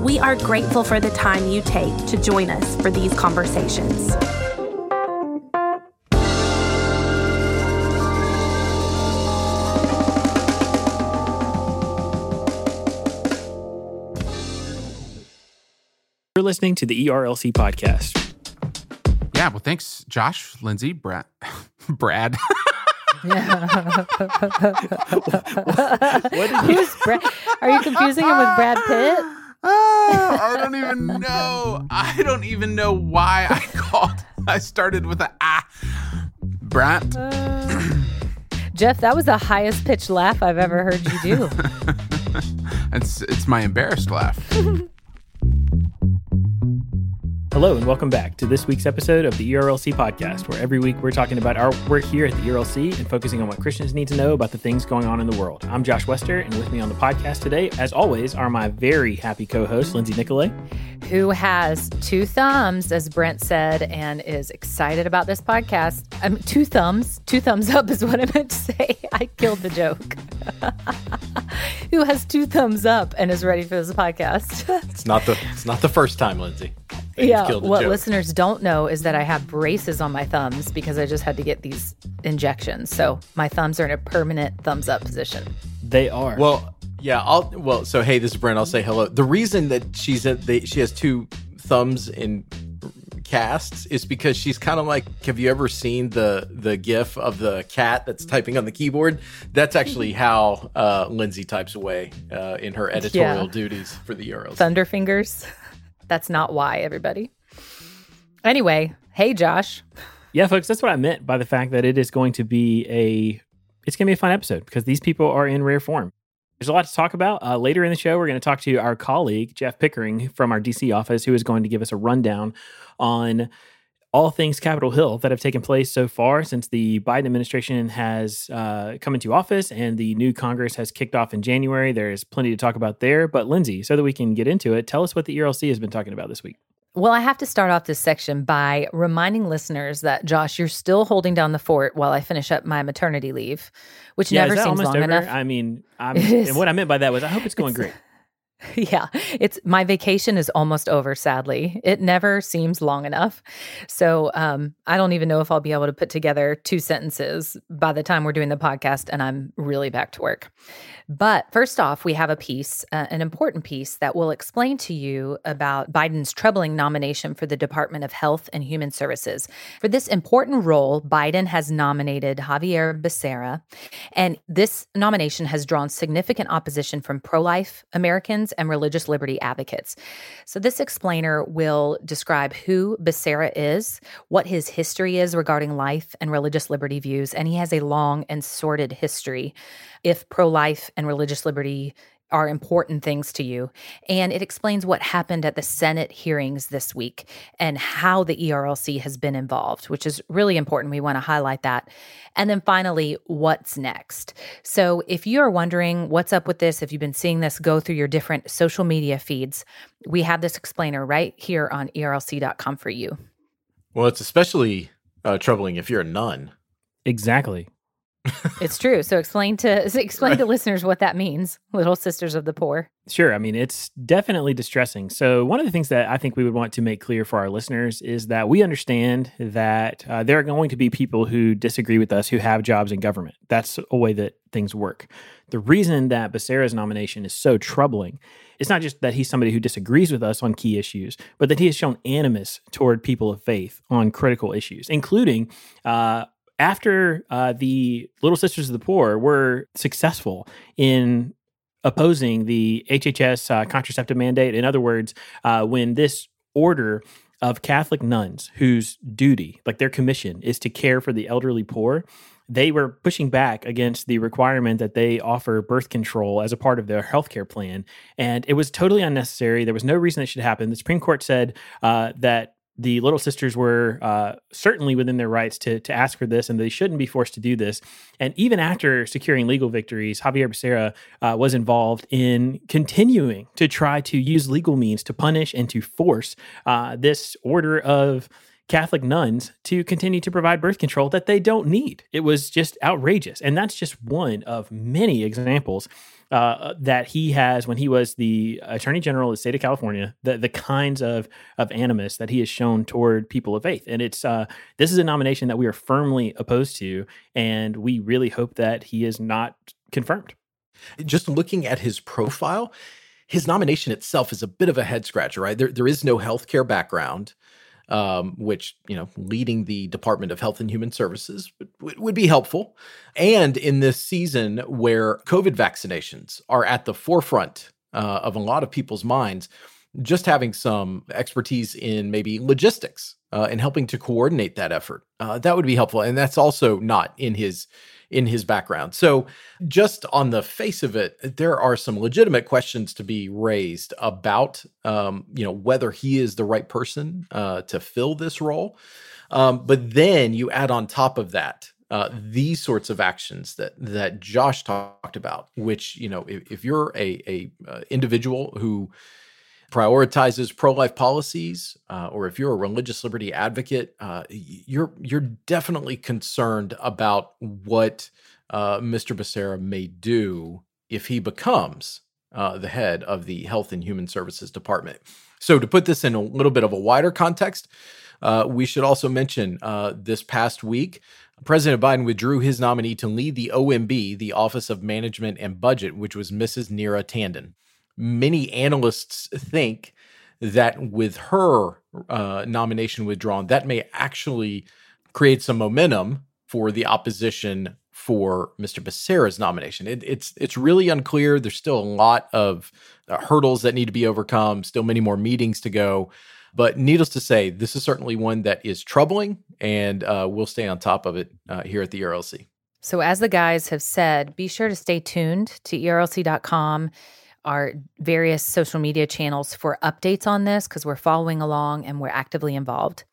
We are grateful for the time you take to join us for these conversations. You're listening to the ERLC podcast. Yeah, well, thanks, Josh, Lindsay, Brad. Brad. Who's Brad? Are you confusing him with Brad Pitt? Ah, I don't even know. I don't even know why I called. I started with a ah. Brad. Jeff, that was the highest pitched laugh I've ever heard you do. it's it's my embarrassed laugh. Hello, and welcome back to this week's episode of the ERLC podcast, where every week we're talking about our work here at the ERLC and focusing on what Christians need to know about the things going on in the world. I'm Josh Wester, and with me on the podcast today, as always, are my very happy co host, Lindsay Nicolet. Who has two thumbs, as Brent said, and is excited about this podcast. Um, two thumbs, two thumbs up is what I meant to say. I killed the joke. Who has two thumbs up and is ready for this podcast? it's not the it's not the first time, Lindsay. Yeah, what joke. listeners don't know is that I have braces on my thumbs because I just had to get these injections. So my thumbs are in a permanent thumbs up position. They are. Well, yeah. I'll well. So hey, this is Brent. I'll say hello. The reason that she's at the, she has two thumbs in casts is because she's kind of like have you ever seen the the gif of the cat that's typing on the keyboard that's actually how uh, lindsay types away uh, in her editorial yeah. duties for the euros thunder fingers that's not why, everybody. Anyway, hey, Josh. Yeah, folks, that's what I meant by the fact that it is going to be a it's going to be a fun episode because these people are in rare form. There's a lot to talk about. Uh, later in the show, we're going to talk to our colleague, Jeff Pickering from our DC office, who is going to give us a rundown on all things Capitol Hill that have taken place so far since the Biden administration has uh, come into office and the new Congress has kicked off in January. There is plenty to talk about there. But, Lindsay, so that we can get into it, tell us what the ERLC has been talking about this week. Well, I have to start off this section by reminding listeners that Josh, you're still holding down the fort while I finish up my maternity leave, which yeah, never seems long over? enough. I mean, and what I meant by that was I hope it's going great. Yeah, it's my vacation is almost over, sadly. It never seems long enough. So um, I don't even know if I'll be able to put together two sentences by the time we're doing the podcast and I'm really back to work. But first off, we have a piece, uh, an important piece that will explain to you about Biden's troubling nomination for the Department of Health and Human Services. For this important role, Biden has nominated Xavier Becerra, and this nomination has drawn significant opposition from pro life Americans and religious liberty advocates. So, this explainer will describe who Becerra is, what his history is regarding life and religious liberty views, and he has a long and sordid history if pro life and religious liberty are important things to you. And it explains what happened at the Senate hearings this week and how the ERLC has been involved, which is really important. We want to highlight that. And then finally, what's next? So if you're wondering what's up with this, if you've been seeing this go through your different social media feeds, we have this explainer right here on ERLC.com for you. Well, it's especially uh, troubling if you're a nun. Exactly it's true. So explain to explain right. to listeners what that means, little sisters of the poor. Sure. I mean, it's definitely distressing. So one of the things that I think we would want to make clear for our listeners is that we understand that uh, there are going to be people who disagree with us who have jobs in government. That's a way that things work. The reason that Becerra's nomination is so troubling it's not just that he's somebody who disagrees with us on key issues, but that he has shown animus toward people of faith on critical issues, including uh, after uh, the Little Sisters of the Poor were successful in opposing the HHS uh, contraceptive mandate, in other words, uh, when this order of Catholic nuns whose duty, like their commission, is to care for the elderly poor, they were pushing back against the requirement that they offer birth control as a part of their healthcare plan. And it was totally unnecessary. There was no reason it should happen. The Supreme Court said uh, that the Little Sisters were uh, certainly within their rights to, to ask for this, and they shouldn't be forced to do this. And even after securing legal victories, Xavier Becerra uh, was involved in continuing to try to use legal means to punish and to force uh, this order of Catholic nuns to continue to provide birth control that they don't need. It was just outrageous. And that's just one of many examples uh, that he has when he was the Attorney General of the state of California, the, the kinds of, of animus that he has shown toward people of faith. And it's uh, this is a nomination that we are firmly opposed to. And we really hope that he is not confirmed. Just looking at his profile, his nomination itself is a bit of a head scratcher, right? There, there is no healthcare background um, which you know leading the Department of Health and Human Services would, would be helpful. And in this season where COVID vaccinations are at the forefront uh, of a lot of people's minds, just having some expertise in maybe logistics uh, and helping to coordinate that effort uh, that would be helpful. And that's also not in his in his background. So, just on the face of it, there are some legitimate questions to be raised about, um, you know, whether he is the right person uh, to fill this role. Um, but then you add on top of that uh, these sorts of actions that that Josh talked about, which you know, if, if you're a, a uh, individual who prioritizes pro-life policies, uh, or if you're a religious liberty advocate, uh, you're you're definitely concerned about what uh, Mr. Becerra may do if he becomes uh, the head of the Health and Human Services Department. So, to put this in a little bit of a wider context, uh, we should also mention uh, this past week. President Biden withdrew his nominee to lead the OMB, the Office of Management and Budget, which was Mrs. Neera Tanden many analysts think that with her uh, nomination withdrawn, that may actually create some momentum for the opposition for Mr. Becerra's nomination. It, it's it's really unclear. There's still a lot of uh, hurdles that need to be overcome. Still many more meetings to go. But needless to say, this is certainly one that is troubling, and uh, we'll stay on top of it uh, here at the ERLC. So, as the guys have said, be sure to stay tuned to ERLC.com our various social media channels for updates on this because we're following along and we're actively involved.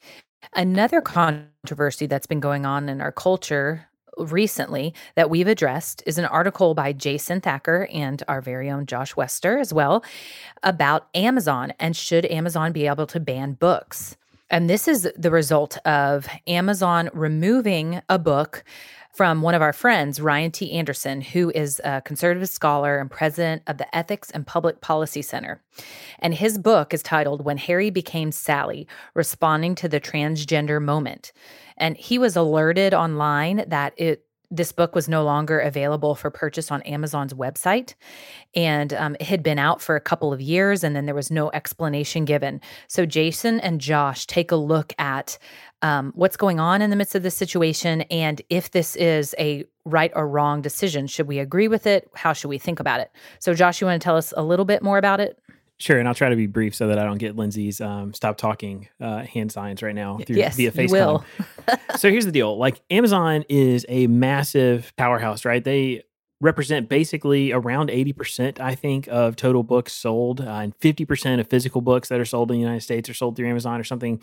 Another controversy that's been going on in our culture recently that we've addressed is an article by Jason Thacker and our very own Josh Wester as well about Amazon and should Amazon be able to ban books. And this is the result of Amazon removing a book from one of our friends, Ryan T. Anderson, who is a conservative scholar and president of the Ethics and Public Policy Center. And his book is titled When Harry Became Sally Responding to the Transgender Moment. And he was alerted online that it this book was no longer available for purchase on Amazon's website. And um, it had been out for a couple of years, and then there was no explanation given. So, Jason and Josh take a look at um, what's going on in the midst of this situation and if this is a right or wrong decision. Should we agree with it? How should we think about it? So, Josh, you want to tell us a little bit more about it? Sure, and I'll try to be brief so that I don't get Lindsay's um, stop talking uh, hand signs right now through yes, via FaceTime. so here's the deal: like Amazon is a massive powerhouse, right? They represent basically around 80%, I think, of total books sold, uh, and 50% of physical books that are sold in the United States are sold through Amazon or something,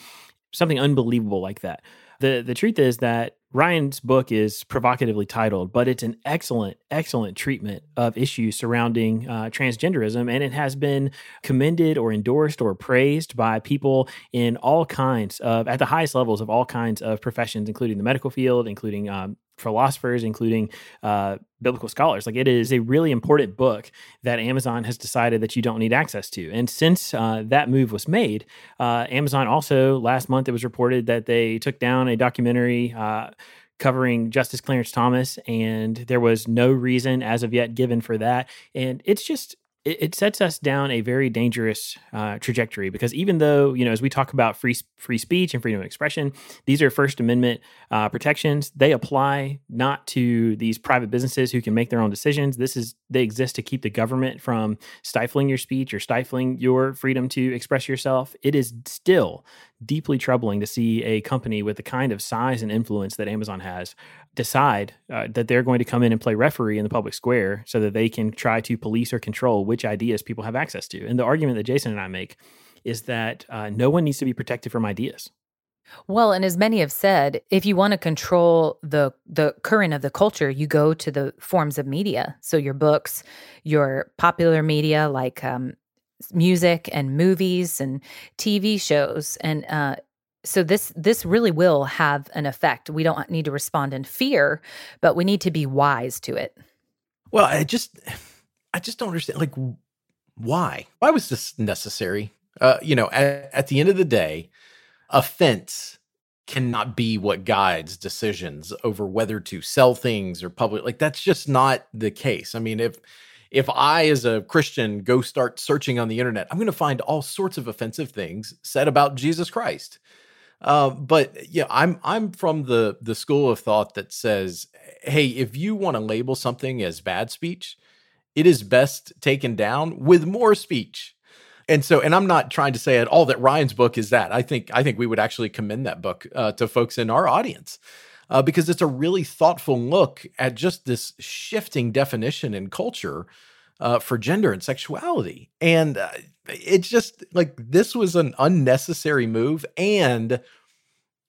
something unbelievable like that. The the truth is that Ryan's book is provocatively titled, but it's an excellent, excellent treatment of issues surrounding uh, transgenderism. And it has been commended or endorsed or praised by people in all kinds of, at the highest levels of all kinds of professions, including the medical field, including um, philosophers, including uh, biblical scholars. Like it is a really important book that Amazon has decided that you don't need access to. And since uh, that move was made, uh, Amazon also last month it was reported that they took down a documentary uh, covering Justice Clarence Thomas, and there was no reason as of yet given for that. And it's just it, it sets us down a very dangerous uh, trajectory because even though you know as we talk about free free speech and freedom of expression, these are First Amendment uh, protections. They apply not to these private businesses who can make their own decisions. This is they exist to keep the government from stifling your speech or stifling your freedom to express yourself. It is still deeply troubling to see a company with the kind of size and influence that Amazon has decide uh, that they're going to come in and play referee in the public square so that they can try to police or control which ideas people have access to. And the argument that Jason and I make is that uh, no one needs to be protected from ideas. Well, and as many have said, if you want to control the the current of the culture, you go to the forms of media. So your books, your popular media like um, music and movies and TV shows, and uh, so this this really will have an effect. We don't need to respond in fear, but we need to be wise to it. Well, I just I just don't understand. Like, why? Why was this necessary? Uh, you know, at, at the end of the day offense cannot be what guides decisions over whether to sell things or public like that's just not the case i mean if if i as a christian go start searching on the internet i'm going to find all sorts of offensive things said about jesus christ. Uh, but yeah i'm i'm from the the school of thought that says hey if you want to label something as bad speech it is best taken down with more speech. And so and i'm not trying to say at all that ryan's book is that. I think i think we would actually commend that book uh, to folks in our audience uh, because it's a really thoughtful look at just this shifting definition and culture uh, for gender and sexuality. And uh, it's just like this was an unnecessary move. And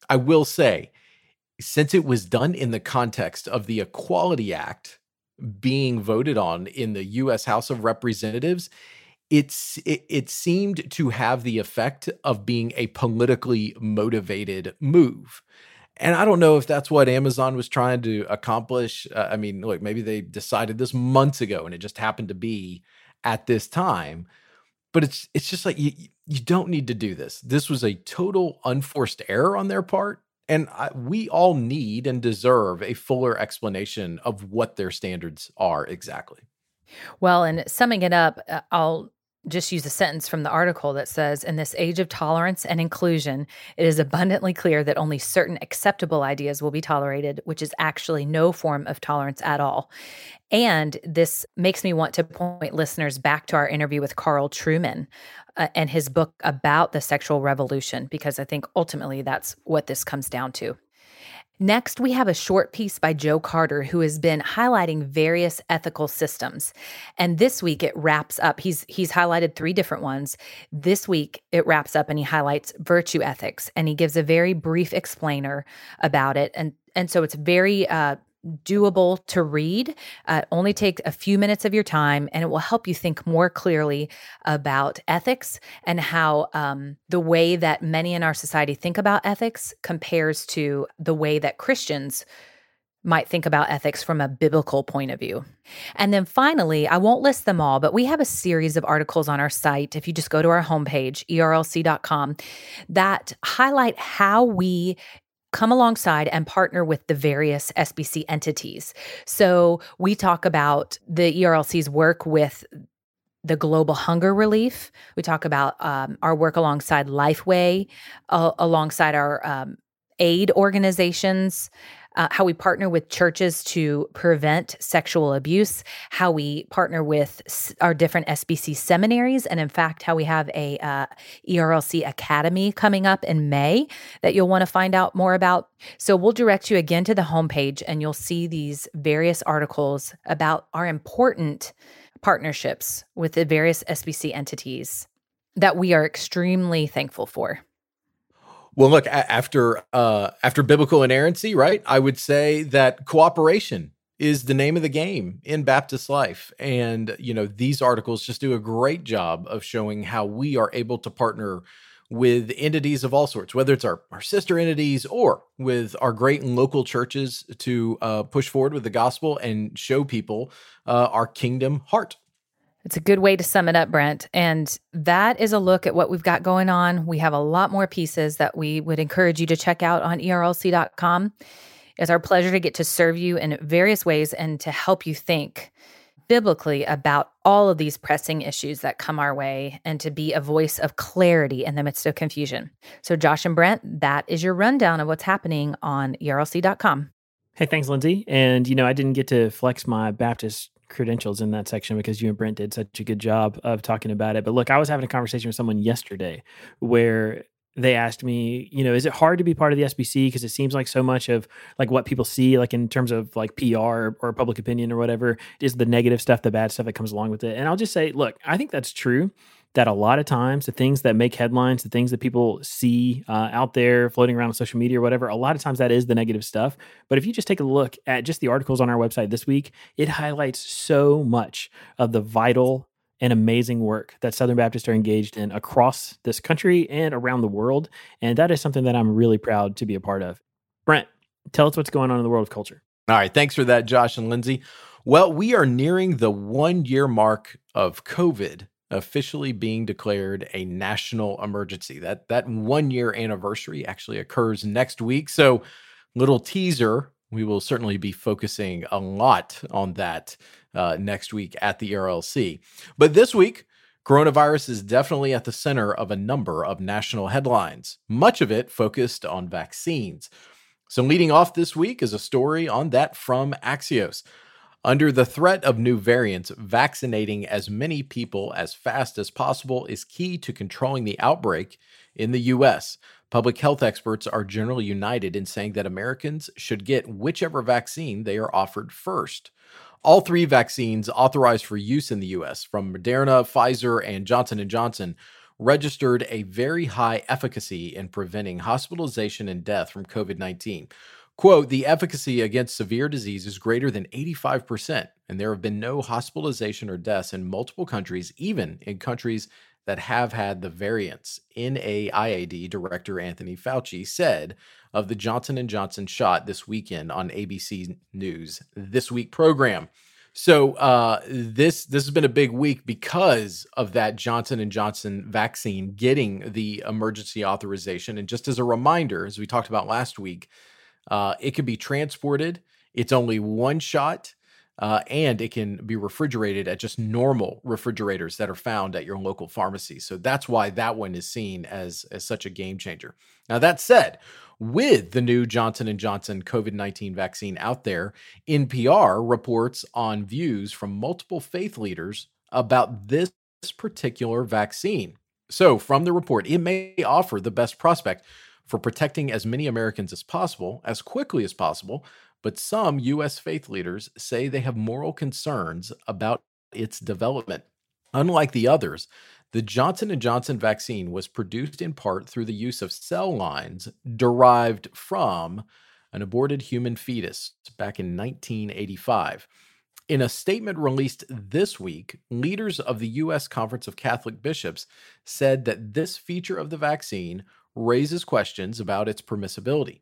i will say since it was done in the context of the equality act being voted on in the US House of Representatives, it's it, it seemed to have the effect of being a politically motivated move and i don't know if that's what amazon was trying to accomplish. Uh, i mean look maybe they decided this months ago and it just happened to be at this time but it's it's just like you you don't need to do this. This was a total unforced error on their part and I, we all need and deserve a fuller explanation of what their standards are exactly. Well, and summing it up, uh, I'll just use a sentence from the article that says In this age of tolerance and inclusion, it is abundantly clear that only certain acceptable ideas will be tolerated, which is actually no form of tolerance at all. And this makes me want to point listeners back to our interview with Carl Trueman uh, and his book about the sexual revolution, because I think ultimately that's what this comes down to. Next, we have a short piece by Joe Carter, who has been highlighting various ethical systems. And this week it wraps up. He's he's highlighted three different ones. This week it wraps up and he highlights virtue ethics and he gives a very brief explainer about it. And and so it's very uh, doable to read. Uh, only take a few minutes of your time, and it will help you think more clearly about ethics and how um, the way that many in our society think about ethics compares to the way that Christians might think about ethics from a biblical point of view. And then finally, I won't list them all, but we have a series of articles on our site. If you just go to our homepage, erlc.com, that highlight how we come alongside and partner with the various SBC entities. So we talk about the ERLC's work with the global hunger relief. We talk about um, our work alongside Lifeway, uh, alongside our um, aid organizations uh, how we partner with churches to prevent sexual abuse, how we partner with s- our different SBC seminaries, and in fact, how we have a uh, ERLC Academy coming up in May that you'll want to find out more about. So we'll direct you again to the homepage, and you'll see these various articles about our important partnerships with the various SBC entities that we are extremely thankful for. Well, look after uh, after biblical inerrancy, right? I would say that cooperation is the name of the game in Baptist life, and you know these articles just do a great job of showing how we are able to partner with entities of all sorts, whether it's our, our sister entities or with our great and local churches to uh, push forward with the gospel and show people uh, our kingdom heart. It's a good way to sum it up, Brent. And that is a look at what we've got going on. We have a lot more pieces that we would encourage you to check out on erlc.com. It's our pleasure to get to serve you in various ways and to help you think biblically about all of these pressing issues that come our way and to be a voice of clarity in the midst of confusion. So, Josh and Brent, that is your rundown of what's happening on erlc.com. Hey, thanks, Lindsay. And, you know, I didn't get to flex my Baptist credentials in that section because you and Brent did such a good job of talking about it. But look, I was having a conversation with someone yesterday where they asked me, you know, is it hard to be part of the SBC because it seems like so much of like what people see, like in terms of like PR or, public opinion or whatever, is the negative stuff, the bad stuff that comes along with it. And I'll just say, look, I think that's true. That a lot of times the things that make headlines, the things that people see uh, out there floating around on social media or whatever, a lot of times that is the negative stuff. But if you just take a look at just the articles on our website this week, it highlights so much of the vital and amazing work that Southern Baptists are engaged in across this country and around the world. And that is something that I'm really proud to be a part of. Brent, tell us what's going on in the world of culture. All right. Thanks for that, Josh and Lindsay. Well, we are nearing the one year mark of COVID officially being declared a national emergency. That that one year anniversary actually occurs next week. So, little teaser, we will certainly be focusing a lot on that uh, next week at the ERLC. But this week, coronavirus is definitely at the center of a number of national headlines, much of it focused on vaccines. So, leading off this week is a story on that from Axios. Under the threat of new variants, vaccinating as many people as fast as possible is key to controlling the outbreak in the U.S. Public health experts are generally united in saying that Americans should get whichever vaccine they are offered first. All three vaccines authorized for use in the US from Moderna, Pfizer, and Johnson & Johnson registered a very high efficacy in preventing hospitalization and death from COVID-19. Quote, the efficacy against severe disease is greater than 85%, and there have been no hospitalization or deaths in multiple countries, even in countries that have had the variants. NIAID Director Anthony Fauci said of the Johnson & Johnson shot this weekend on ABC News This Week program. So uh, this this has been a big week because of that Johnson and Johnson vaccine getting the emergency authorization. And just as a reminder, as we talked about last week, uh, it can be transported. It's only one shot uh, and it can be refrigerated at just normal refrigerators that are found at your local pharmacy. So that's why that one is seen as as such a game changer. Now that said, with the new Johnson and Johnson COVID-19 vaccine out there, NPR reports on views from multiple faith leaders about this particular vaccine. So, from the report, it may offer the best prospect for protecting as many Americans as possible, as quickly as possible, but some U.S. faith leaders say they have moral concerns about its development. Unlike the others, the Johnson & Johnson vaccine was produced in part through the use of cell lines derived from an aborted human fetus back in 1985. In a statement released this week, leaders of the U.S. Conference of Catholic Bishops said that this feature of the vaccine raises questions about its permissibility.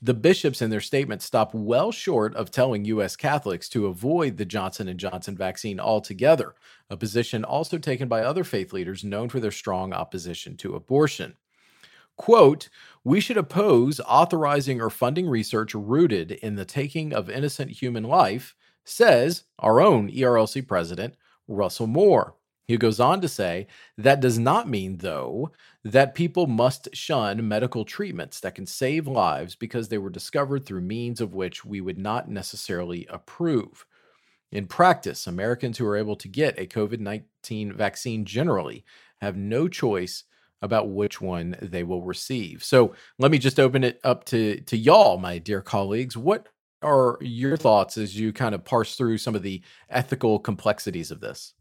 The bishops in their statement stop well short of telling US Catholics to avoid the Johnson & Johnson vaccine altogether, a position also taken by other faith leaders known for their strong opposition to abortion. Quote, we should oppose authorizing or funding research rooted in the taking of innocent human life, says our own ERLC president, Russell Moore. He goes on to say that does not mean, though, that people must shun medical treatments that can save lives because they were discovered through means of which we would not necessarily approve. In practice, Americans who are able to get a COVID 19 vaccine generally have no choice about which one they will receive. So let me just open it up to, to y'all, my dear colleagues. What are your thoughts as you kind of parse through some of the ethical complexities of this?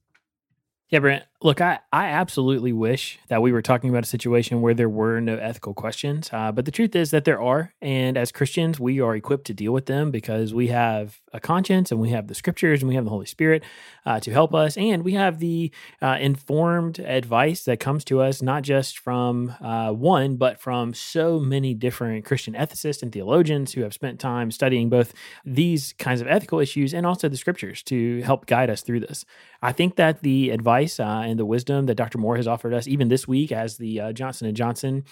Yeah, Brent. Look, I, I absolutely wish that we were talking about a situation where there were no ethical questions. Uh, but the truth is that there are. And as Christians, we are equipped to deal with them because we have a conscience and we have the scriptures and we have the Holy Spirit uh, to help us. And we have the uh, informed advice that comes to us, not just from uh, one, but from so many different Christian ethicists and theologians who have spent time studying both these kinds of ethical issues and also the scriptures to help guide us through this. I think that the advice uh, and the wisdom that Dr. Moore has offered us, even this week, as the uh, Johnson and Johnson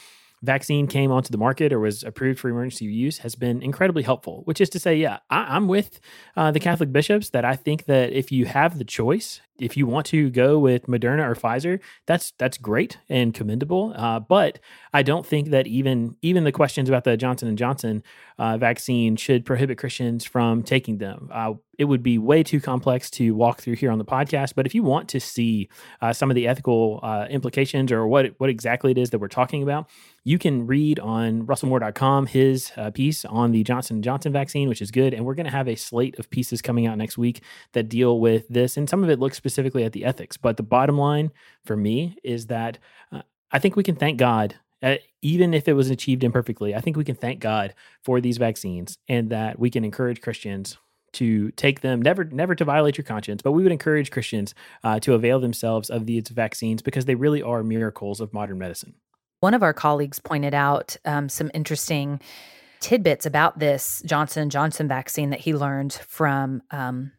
vaccine came onto the market or was approved for emergency use has been incredibly helpful. Which is to say, yeah, I, am with uh, the Catholic bishops that I think that if you have the choice, if you want to go with Moderna or Pfizer, that's that's great and commendable. Uh, but I don't think that even even the questions about the Johnson and Johnson uh, vaccine should prohibit Christians from taking them. Uh, it would be way too complex to walk through here on the podcast. But if you want to see uh, some of the ethical uh, implications or what what exactly it is that we're talking about, you can read on russellmoore.com his uh, piece on the Johnson and Johnson vaccine, which is good. And we're going to have a slate of pieces coming out next week that deal with this, and some of it looks specifically at the ethics. But the bottom line for me is that uh, I think we can thank God uh, even if it was achieved imperfectly, I think we can thank God for these vaccines and that we can encourage Christians to take them never never to violate your conscience but we would encourage christians uh, to avail themselves of these vaccines because they really are miracles of modern medicine one of our colleagues pointed out um, some interesting tidbits about this johnson johnson vaccine that he learned from um,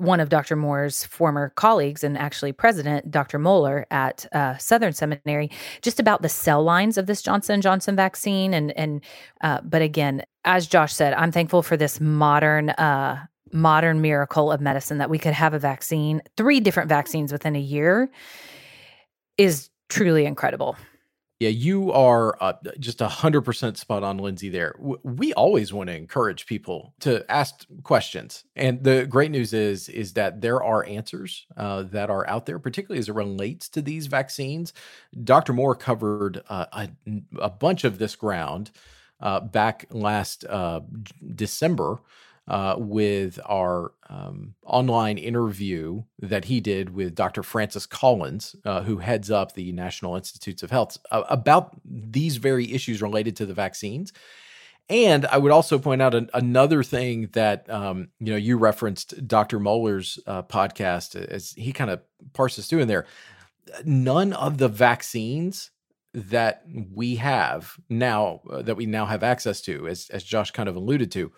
one of Dr. Moore's former colleagues and actually president, Dr. Mohler at uh, Southern Seminary, just about the cell lines of this Johnson Johnson vaccine. And and uh, but again, as Josh said, I'm thankful for this modern uh, modern miracle of medicine that we could have a vaccine, three different vaccines within a year, is truly incredible. Yeah, you are uh, just a hundred percent spot on, Lindsay. There, we always want to encourage people to ask questions, and the great news is is that there are answers uh, that are out there, particularly as it relates to these vaccines. Dr. Moore covered uh, a, a, bunch of this ground uh, back last uh, December uh, with our um, online interview that he did with Dr. Francis Collins, uh, who heads up the National Institutes of Health, uh, about these very issues related to the vaccines. And I would also point out an, another thing that um, you know you referenced Dr. Mohler's uh, podcast as he kind of parses through in there. None of the vaccines that we have now uh, that we now have access to, as as Josh kind of alluded to,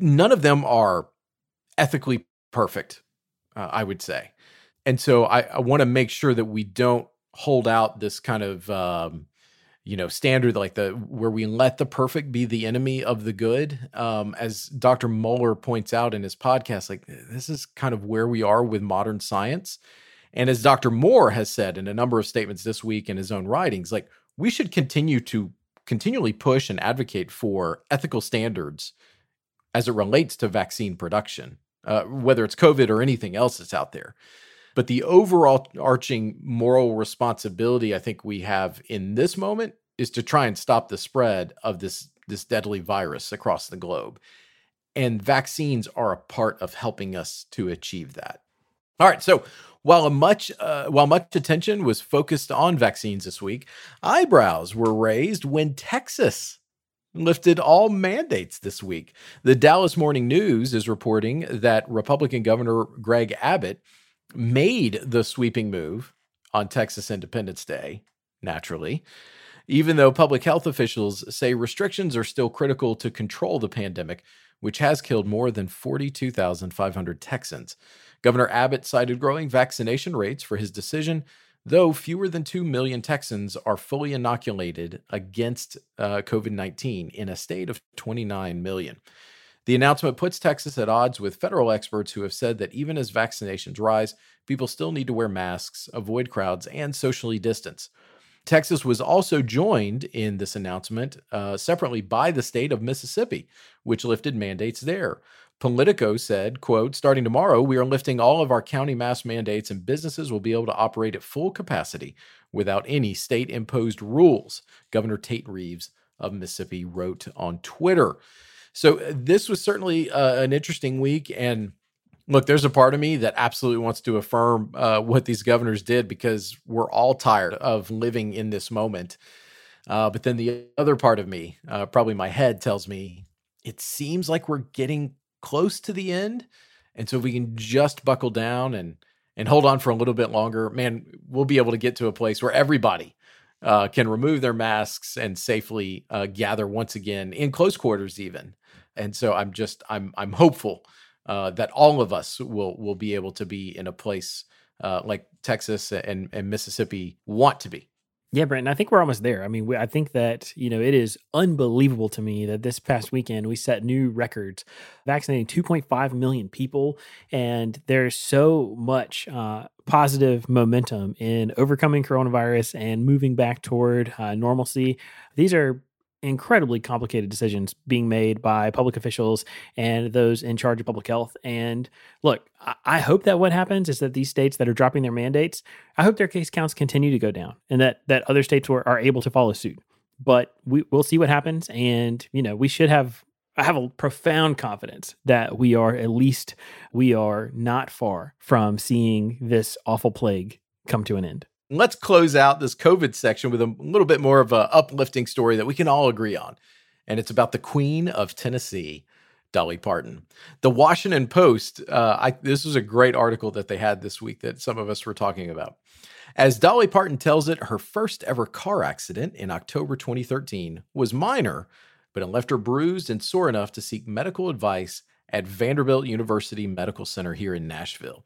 none of them are ethically perfect, uh, I would say. And so I, I want to make sure that we don't hold out this kind of um, you know standard like the where we let the perfect be the enemy of the good um, as dr mohler points out in his podcast like this is kind of where we are with modern science and as dr moore has said in a number of statements this week in his own writings like we should continue to continually push and advocate for ethical standards as it relates to vaccine production, uh, whether it's COVID or anything else that's out there. But the overall arching moral responsibility I think we have in this moment is to try and stop the spread of this this deadly virus across the globe. And vaccines are a part of helping us to achieve that. All right, so while much uh, while much attention was focused on vaccines this week, eyebrows were raised when Texas lifted all mandates this week. The Dallas Morning News is reporting that Republican Governor Greg Abbott made the sweeping move on Texas Independence Day, naturally, even though public health officials say restrictions are still critical to control the pandemic, which has killed more than 42,500 Texans. Governor Abbott cited growing vaccination rates for his decision though fewer than 2 million Texans are fully inoculated against uh, COVID 19 in a state of 29 million. The announcement puts Texas at odds with federal experts who have said that even as vaccinations rise, people still need to wear masks, avoid crowds, and socially distance. Texas was also joined in this announcement uh, separately by the state of Mississippi, which lifted mandates there. Politico said, quote, starting tomorrow, we are lifting all of our county mask mandates and businesses will be able to operate at full capacity without any state imposed rules. Governor Tate Reeves of Mississippi wrote on Twitter. So uh, this was certainly uh, an interesting week. And look, there's a part of me that absolutely wants to affirm uh, what these governors did because we're all tired of living in this moment. Uh, but then the other part of me, uh, probably my head, tells me it seems like we're getting close to the end. And so if we can just buckle down and and hold on for a little bit longer, man, we'll be able to get to a place where everybody uh, can remove their masks and safely uh, gather once again in close quarters, even. And so I'm just I'm I'm hopeful uh, that all of us will will be able to be in a place uh, like Texas and and Mississippi want to be. Yeah, Brent, I think we're almost there. I mean, we, I think that, you know, it is unbelievable to me that this past weekend we set new records vaccinating 2.5 million people. And there's so much uh, positive momentum in overcoming coronavirus and moving back toward uh, normalcy. These are incredibly complicated decisions being made by public officials and those in charge of public health. And look, I hope that what happens is that these states that are dropping their mandates, I hope their case counts continue to go down and that that other states are, able to follow suit. But we, we'll see what happens. And, you know, we should have I have a profound confidence that we are at least we are not far from seeing this awful plague come to an end. Let's close out this COVID section with a little bit more of a uplifting story that we can all agree on. And it's about the Queen of Tennessee, Dolly Parton. The Washington Post, uh, I, this was a great article that they had this week that some of us were talking about. As Dolly Parton tells it, her first ever car accident in October 2013 was minor, but it left her bruised and sore enough to seek medical advice at Vanderbilt University Medical Center here in Nashville.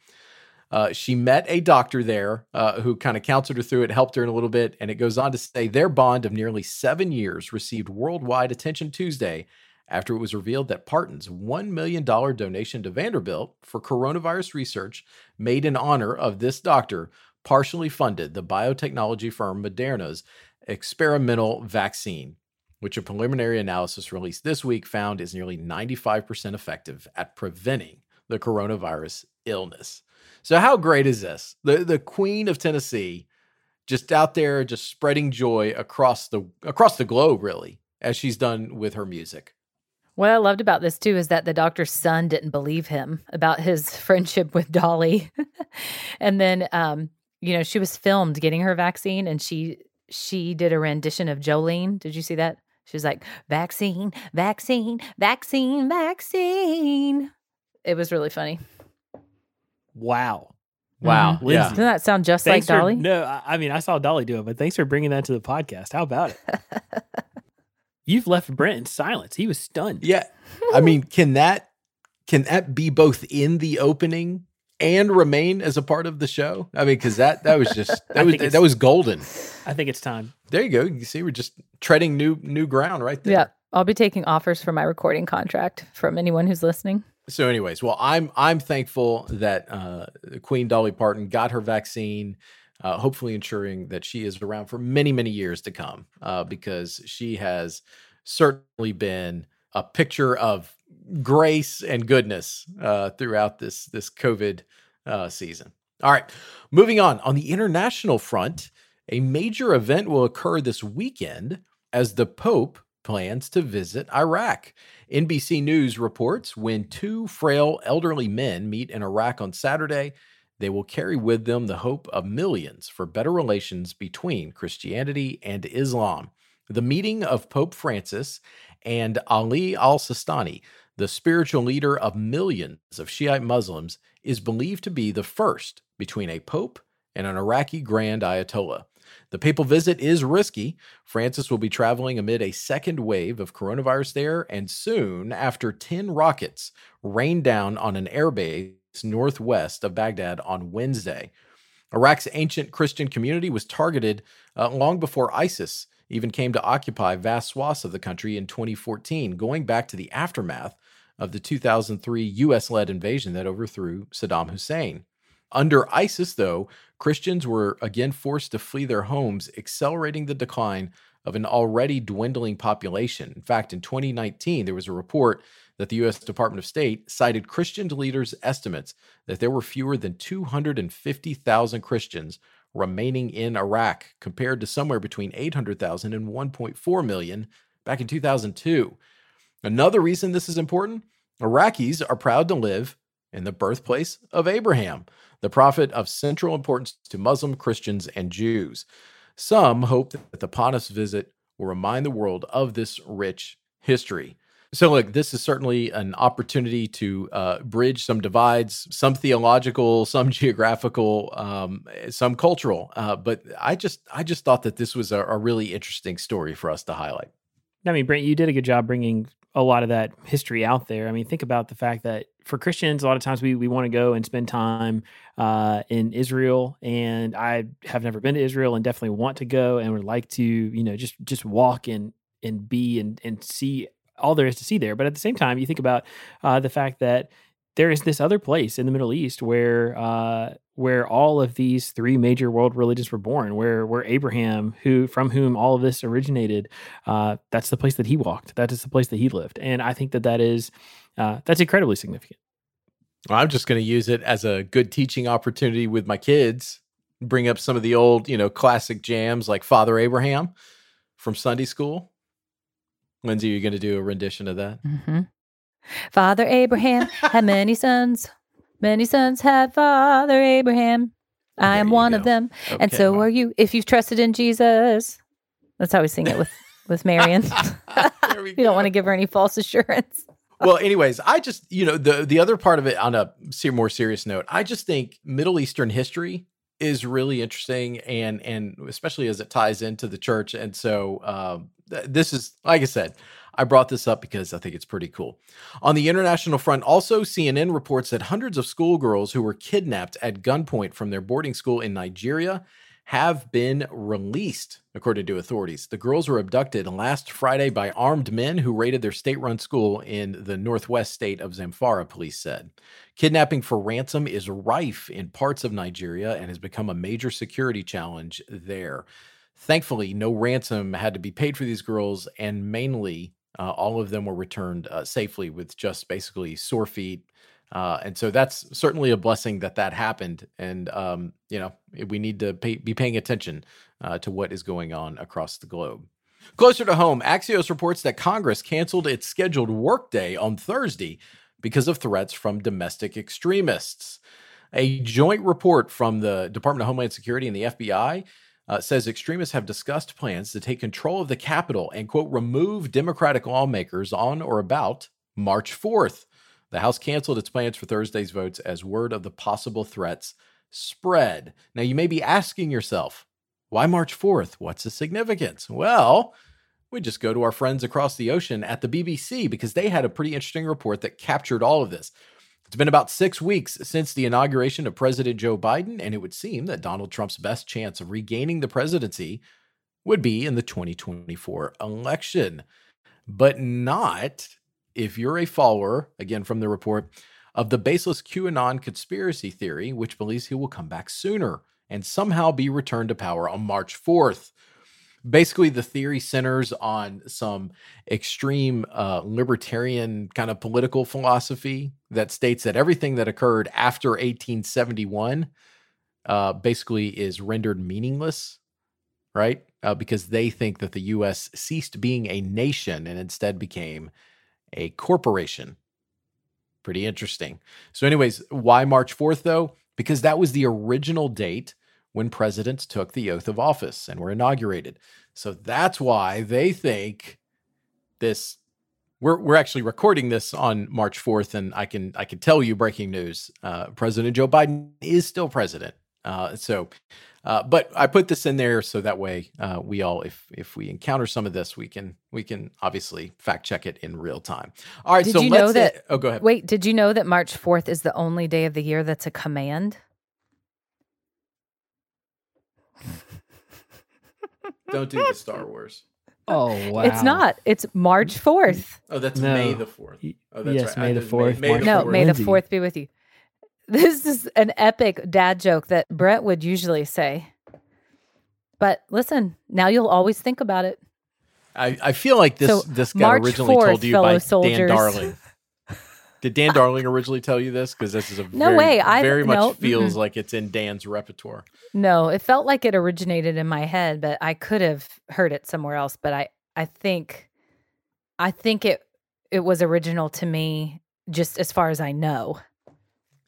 Uh, she met a doctor there uh, who kind of counseled her through it, helped her in a little bit. And it goes on to say their bond of nearly seven years received worldwide attention Tuesday after it was revealed that Parton's $1 million donation to Vanderbilt for coronavirus research made in honor of this doctor partially funded the biotechnology firm Moderna's experimental vaccine, which a preliminary analysis released this week found is nearly 95% effective at preventing the coronavirus illness. So how great is this? The the Queen of Tennessee just out there just spreading joy across the across the globe really as she's done with her music. What I loved about this too is that the doctor's son didn't believe him about his friendship with Dolly. and then um you know, she was filmed getting her vaccine and she she did a rendition of Jolene. Did you see that? She was like, vaccine, vaccine, vaccine, vaccine. It was really funny. Wow. Wow. Mm-hmm. Yeah. Doesn't that sound just Thanks like for- Dolly? no, I I mean, I saw Dolly do it, but thanks for bringing that to the podcast. How about it? You've left Brent in silence. He was stunned. Yeah. I mean, can that can that be both in the opening and remain as a part of the show? I mean, because that that was just that was that was golden. I think it's time. There you go. You see, we're just treading new new ground right there. Yeah. I'll be taking offers for my recording contract from anyone who's listening. So, anyways, well, I'm I'm thankful that uh, Queen Dolly Parton got her vaccine, uh, hopefully ensuring that she is around for many many years to come, uh, because she has certainly been a picture of grace and goodness uh, throughout this this COVID uh, season. All right, moving on. On the international front, a major event will occur this weekend as the Pope plans to visit Iraq. NBC News reports when two frail elderly men meet in Iraq on Saturday, they will carry with them the hope of millions for better relations between Christianity and Islam. The meeting of Pope Francis and Ali al Sistani, the spiritual leader of millions of Shiite Muslims, is believed to be the first between a pope and an Iraqi Grand Ayatollah. The papal visit is risky. Francis will be traveling amid a second wave of coronavirus there, and soon after 10 rockets rained down on an airbase northwest of Baghdad on Wednesday. Iraq's ancient Christian community was targeted uh, long before ISIS even came to occupy vast swaths of the country in 2014, going back to the aftermath of the 2003 US led invasion that overthrew Saddam Hussein. Under ISIS, though, Christians were again forced to flee their homes, accelerating the decline of an already dwindling population. In fact, in 2019, there was a report that the U.S. Department of State cited Christian leaders' estimates that there were fewer than 250,000 Christians remaining in Iraq, compared to somewhere between 800,000 and 1.4 million back in 2002. Another reason this is important Iraqis are proud to live in the birthplace of Abraham, the prophet of central importance to Muslim, Christians, and Jews. Some hope that the Panis visit will remind the world of this rich history. So, look, this is certainly an opportunity to uh, bridge some divides, some theological, some geographical, um, some cultural. Uh, but I just, I just thought that this was a, a really interesting story for us to highlight. I mean, Brent, you did a good job bringing a lot of that history out there. I mean, think about the fact that for Christians, a lot of times we, we want to go and spend time uh, in Israel, and I have never been to Israel, and definitely want to go, and would like to, you know, just just walk and and be and and see all there is to see there. But at the same time, you think about uh, the fact that there is this other place in the Middle East where uh, where all of these three major world religions were born, where where Abraham, who from whom all of this originated, uh, that's the place that he walked. That is the place that he lived, and I think that that is uh, that's incredibly significant. Well, I'm just going to use it as a good teaching opportunity with my kids. Bring up some of the old, you know, classic jams like Father Abraham from Sunday school. Lindsay, are you going to do a rendition of that? Mm-hmm. Father Abraham had many sons. Many sons had Father Abraham. I am one of go. them, and Okay. so are you. If you've trusted in Jesus, that's how we sing it with with Marion. We we don't want to give her any false assurance. well, anyways, I just you know the the other part of it on a more serious note, I just think Middle Eastern history is really interesting, and and especially as it ties into the church. And so um, th- this is like I said, I brought this up because I think it's pretty cool. On the international front, also CNN reports that hundreds of schoolgirls who were kidnapped at gunpoint from their boarding school in Nigeria have been released, according to authorities. The girls were abducted last Friday by armed men who raided their state run school in the northwest state of Zamfara, police said. Kidnapping for ransom is rife in parts of Nigeria and has become a major security challenge there. Thankfully, no ransom had to be paid for these girls, and mainly uh, all of them were returned uh, safely with just basically sore feet. Uh, and so that's certainly a blessing that that happened. And, um, you know, we need to pay, be paying attention uh, to what is going on across the globe. Closer to home, Axios reports that Congress canceled its scheduled workday on Thursday because of threats from domestic extremists. A joint report from the Department of Homeland Security and the FBI uh, says extremists have discussed plans to take control of the Capitol and, quote, remove Democratic lawmakers on or about March 4th. The House canceled its plans for Thursday's votes as word of the possible threats spread. Now, you may be asking yourself, why March 4th? What's the significance? Well, we just go to our friends across the ocean at the BBC because they had a pretty interesting report that captured all of this. It's been about six weeks since the inauguration of President Joe Biden, and it would seem that Donald Trump's best chance of regaining the presidency would be in the 2024 election, but not if you're a follower, again from the report, of the baseless QAnon conspiracy theory, which believes he will come back sooner and somehow be returned to power on March 4th. Basically, the theory centers on some extreme uh, libertarian kind of political philosophy that states that everything that occurred after 1871 uh, basically is rendered meaningless, right? Uh, because they think that the US ceased being a nation and instead became a corporation. Pretty interesting. So, anyways, why March 4th, though? Because that was the original date when presidents took the oath of office and were inaugurated. So that's why they think this we're we're actually recording this on March 4th and I can I can tell you breaking news. Uh, president Joe Biden is still president. Uh, so uh, but I put this in there so that way uh, we all, if if we encounter some of this, we can we can obviously fact check it in real time. All right, Did so you let's know that- oh, go ahead. Wait, did you know that March 4th is the only day of the year that's a command? Don't do the Star Wars. Oh wow! It's not. It's March mm. 4th. Oh, that's No. May the fourth. Oh, that's yes, right. May the 4th, May, March the No, 4th. may the 4th be with you. This is an epic dad joke that Brett would usually say. But listen, now you'll always think about it. I, I feel like this So, this got March originally 4th, told to you by fellow Dan. Darling. Did Dan Darling originally tell you this? Because this is a No very, way. I- very much no, feels mm-mm. like it's in Dan's repertoire. No, it felt like it originated in my head, but I could have heard it somewhere else. But I, I think, I think it, it was original to me, just as far as I know,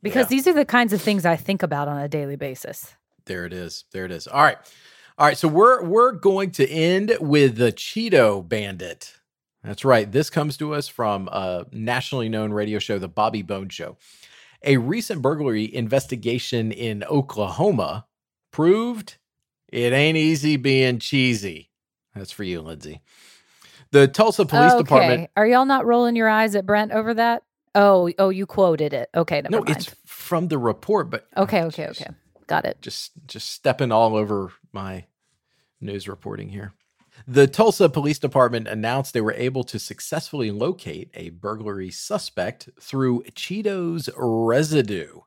because Yeah. these are the kinds of things I think about on a daily basis. There it is. There it is. All right. All right. So we're we're going to end with the Cheeto Bandit. That's right. This comes to us from a nationally known radio show, The Bobby Bones Show. A recent burglary investigation in Oklahoma proved it ain't easy being cheesy. That's for you, Lindsay. The Tulsa Police okay. Department. Are y'all not rolling your eyes at Brent over that? Oh, oh, you quoted it. Okay, No, mind. it's from the report, but Okay, okay, okay. Got it. just just stepping all over my news reporting here. The Tulsa Police Department announced they were able to successfully locate a burglary suspect through Cheetos residue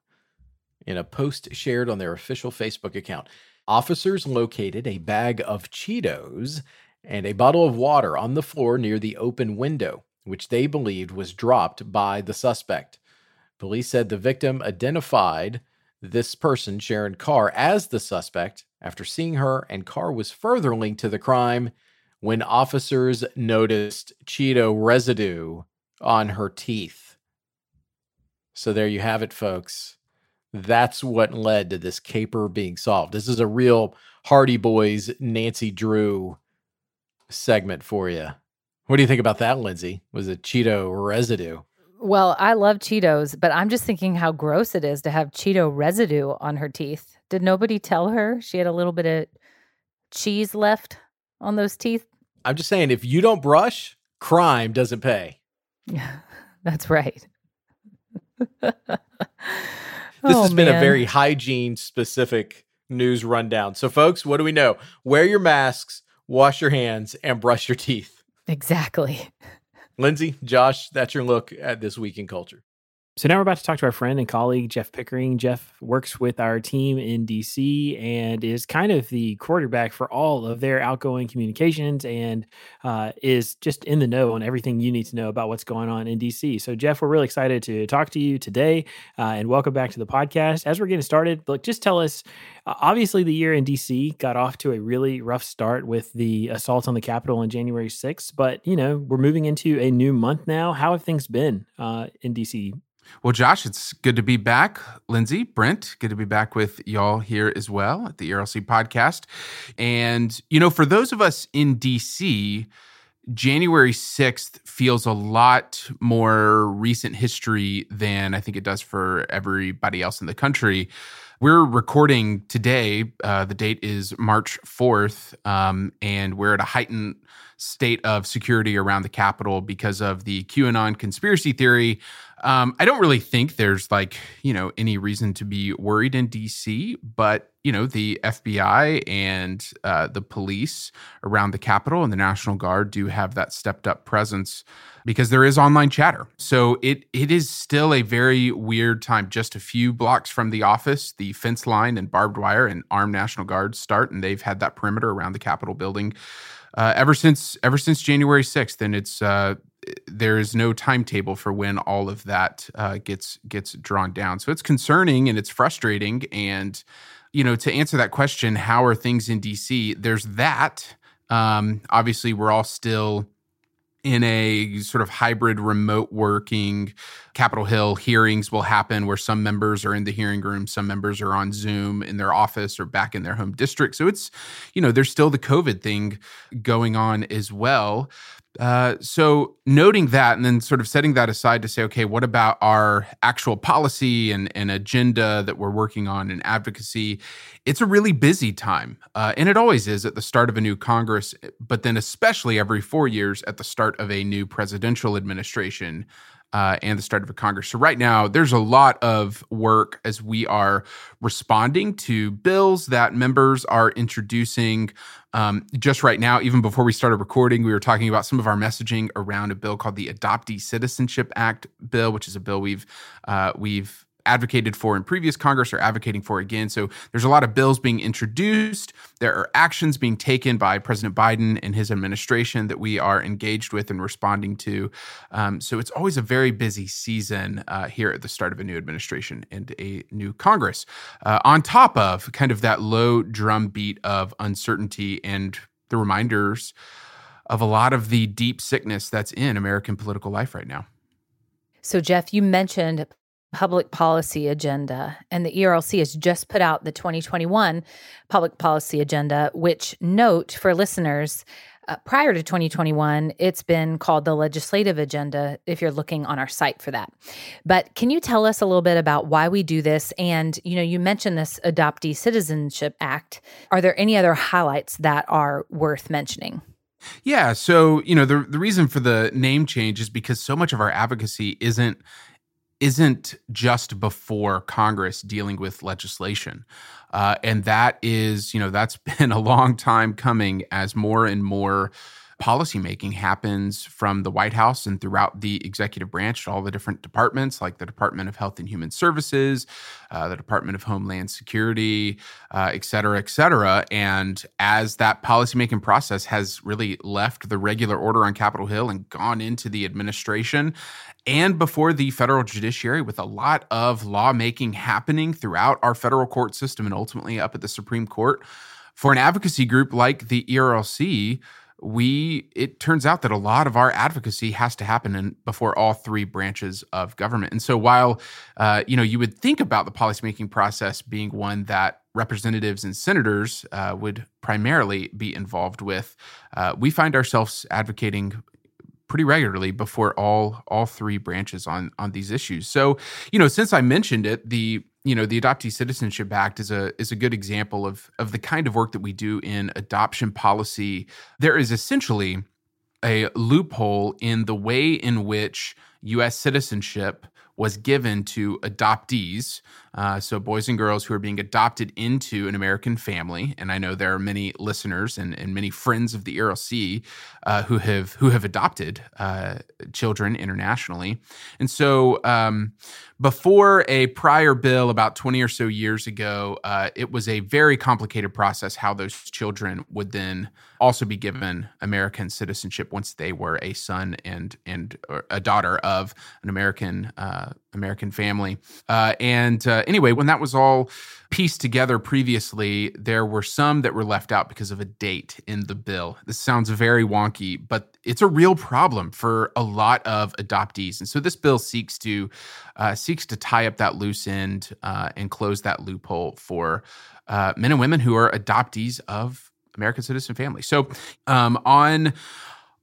in a post shared on their official Facebook account. Officers located a bag of Cheetos and a bottle of water on the floor near the open window, which they believed was dropped by the suspect. Police said the victim identified this person, Sharon Carr, as the suspect after seeing her, and Carr was further linked to the crime when officers noticed Cheeto residue on her teeth. So there you have it, folks. That's what led to this caper being solved. This is a real Hardy Boys Nancy Drew segment for you. What do you think about that, Lindsay? Was it Cheeto residue? Well, I love Cheetos, but I'm just thinking how gross it is to have Cheeto residue on her teeth. Did nobody tell her she had a little bit of cheese left on those teeth? I'm just saying, if you don't brush, crime doesn't pay. That's right. This Oh, has been a very hygiene specific news rundown. So, folks, what do we know? Wear your masks, wash your hands, and brush your teeth. exactly. Lindsay, Josh, that's your look at this week in culture. So now we're about to talk to our friend and colleague Jeff Pickering. Jeff works with our team in DC and is kind of the quarterback for all of their outgoing communications and uh, is just in the know on everything you need to know about what's going on in DC. So Jeff, we're really excited to talk to you today uh, and welcome back to the podcast. As we're getting started, look, just tell us. Uh, obviously, the year in DC got off to a really rough start with the assault on the Capitol on January 6th, but you know we're moving into a new month now. How have things been uh, in DC Well, Josh, it's good to be back. Lindsay, Brent, good to be back with y'all here as well at the ERLC podcast. And, you know, for those of us in DC, January 6th feels a lot more recent history than I think it does for everybody else in the country. We're recording today. Uh, the date is March 4th, um, and we're at a heightened state of security around the Capitol because of the QAnon conspiracy theory. Um, I don't really think there's like, you know, any reason to be worried in DC, but, you know, the FBI and uh, the police around the Capitol and the National Guard do have that stepped up presence because there is online chatter. So it it is still a very weird time. Just a few blocks from the office, the fence line and barbed wire and armed National Guard start, and they've had that perimeter around the Capitol building uh, ever since ever since January sixth. And it's uh, there is no timetable for when all of that uh, gets gets drawn down. So it's concerning and it's frustrating. And you know, to answer that question, how are things in DC? There's that. Um, obviously, we're all still in a sort of hybrid remote working capitol hill hearings will happen where some members are in the hearing room some members are on zoom in their office or back in their home district so it's you know there's still the covid thing going on as well uh, so noting that and then sort of setting that aside to say okay what about our actual policy and, and agenda that we're working on in advocacy? It's a really busy time uh, and it always is at the start of a new congress but then especially every four years at the start of a new presidential administration uh, and the start of a Congress. So, right now, there's a lot of work as we are responding to bills that members are introducing. Um, just right now, even before we started recording, we were talking about some of our messaging around a bill called the Adoptee Citizenship Act bill, which is a bill we've uh, we've advocated for in previous Congress are advocating for again. So there's a lot of bills being introduced. There are actions being taken by President Biden and his administration that we are engaged with and responding to. Um, so it's always a very busy season uh, here at the start of a new administration and a new Congress. Uh, on top of kind of that low drumbeat of uncertainty and the reminders of a lot of the deep sickness that's in American political life right now. So, Jeff, you mentioned public policy agenda, and the ERLC has just put out the 2021 public policy agenda, which note for listeners. Uh, prior to 2021, it's been called the legislative agenda if you're looking on our site for that. But can you tell us a little bit about why we do this? And, you know, you mentioned this Adoptee Citizenship Act. Are there any other highlights that are worth mentioning? Yeah. So, you know, the, the reason for the name change is because so much of our advocacy isn't isn't just before Congress dealing with legislation. Uh, and that is, you know, that's been a long time coming as more and more policymaking happens from the White House and throughout the executive branch all the different departments, like the Department of Health and Human Services, uh, the Department of Homeland Security, uh, et cetera, et cetera. And as that policymaking process has really left the regular order on Capitol Hill and gone into the administration, and before the federal judiciary, with a lot of lawmaking happening throughout our federal court system and ultimately up at the Supreme Court, for an advocacy group like the ERLC, we it turns out that a lot of our advocacy has to happen in, before all three branches of government. And so while uh, you know you would think about the policymaking process being one that representatives and senators uh, would primarily be involved with, uh, we find ourselves advocating pretty regularly before all all three branches on on these issues. So, you know, since I mentioned it, the you know the Adoptee Citizenship Act is a is a good example of of the kind of work that we do in adoption policy. There is essentially a loophole in the way in which U.S. citizenship was given to adoptees, uh, so boys and girls who are being adopted into an American family. And I know there are many listeners and, and many friends of the ERLC uh, who have who have adopted uh, children internationally. And so, um, before a prior bill about 20 or so years ago, uh, it was a very complicated process how those children would then also be given American citizenship once they were a son and and a daughter of an American uh, American family. Uh, and uh, anyway, when that was all pieced together previously, there were some that were left out because of a date in the bill. This sounds very wonky, but it's a real problem for a lot of adoptees. And so this bill seeks to uh, seeks to tie up that loose end uh, and close that loophole for uh, men and women who are adoptees of American citizen families. So um, on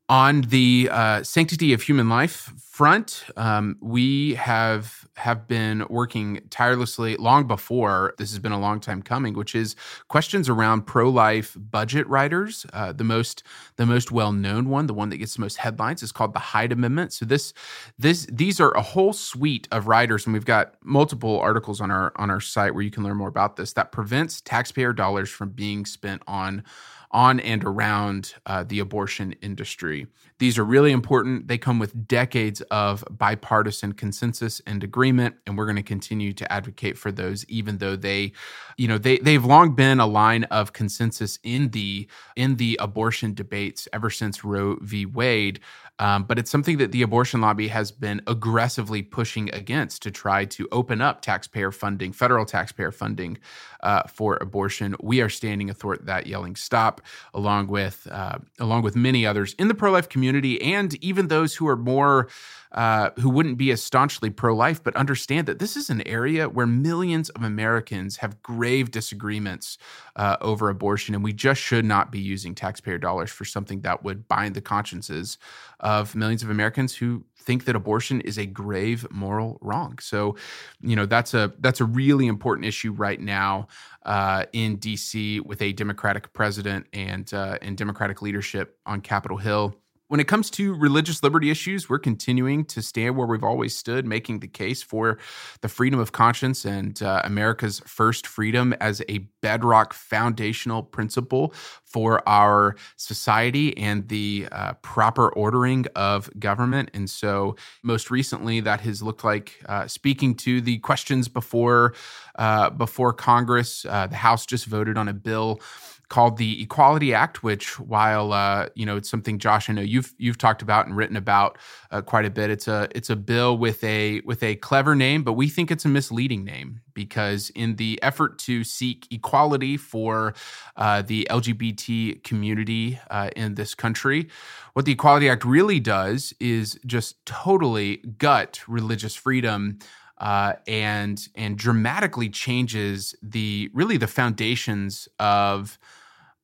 on the uh, sanctity of human life front, um, we have have been working tirelessly long before this has been a long time coming, which is questions around pro life budget riders. Uh, the most the most well known one, the one that gets the most headlines, is called the Hyde Amendment. So this this these are a whole suite of riders, and we've got multiple articles on our on our site where you can learn more about this that prevents taxpayer dollars from being spent on on and around uh, the abortion industry. These are really important. They come with decades of bipartisan consensus and agreement, and we're going to continue to advocate for those, even though they, you know, they they've long been a line of consensus in the in the abortion debates ever since Roe v. Wade. Um, but it's something that the abortion lobby has been aggressively pushing against to try to open up taxpayer funding, federal taxpayer funding uh, for abortion. We are standing athwart that, yelling "Stop!" along with uh, along with many others in the pro life community, and even those who are more uh, who wouldn't be as staunchly pro life, but understand that this is an area where millions of Americans have grave disagreements uh, over abortion. And we just should not be using taxpayer dollars for something that would bind the consciences of millions of Americans who think that abortion is a grave moral wrong. So, you know, that's a that's a really important issue right now uh, in D.C. with a Democratic president and uh, and Democratic leadership on Capitol Hill. When it comes to religious liberty issues, we're continuing to stand where we've always stood, making the case for the freedom of conscience and uh, America's first freedom as a bedrock foundational principle for our society and the uh, proper ordering of government. And so, most recently, that has looked like uh, speaking to the questions before uh, before Congress. Uh, the House just voted on a bill called the Equality Act, which, while uh, you know it's something Josh, I know you've you've talked about and written about uh, quite a bit. It's a it's a bill with a with a clever name, but we think it's a misleading name because in the effort to seek equality for uh, the LGBT community uh, in this country, what the Equality Act really does is just totally gut religious freedom uh, and and dramatically changes the really the foundations of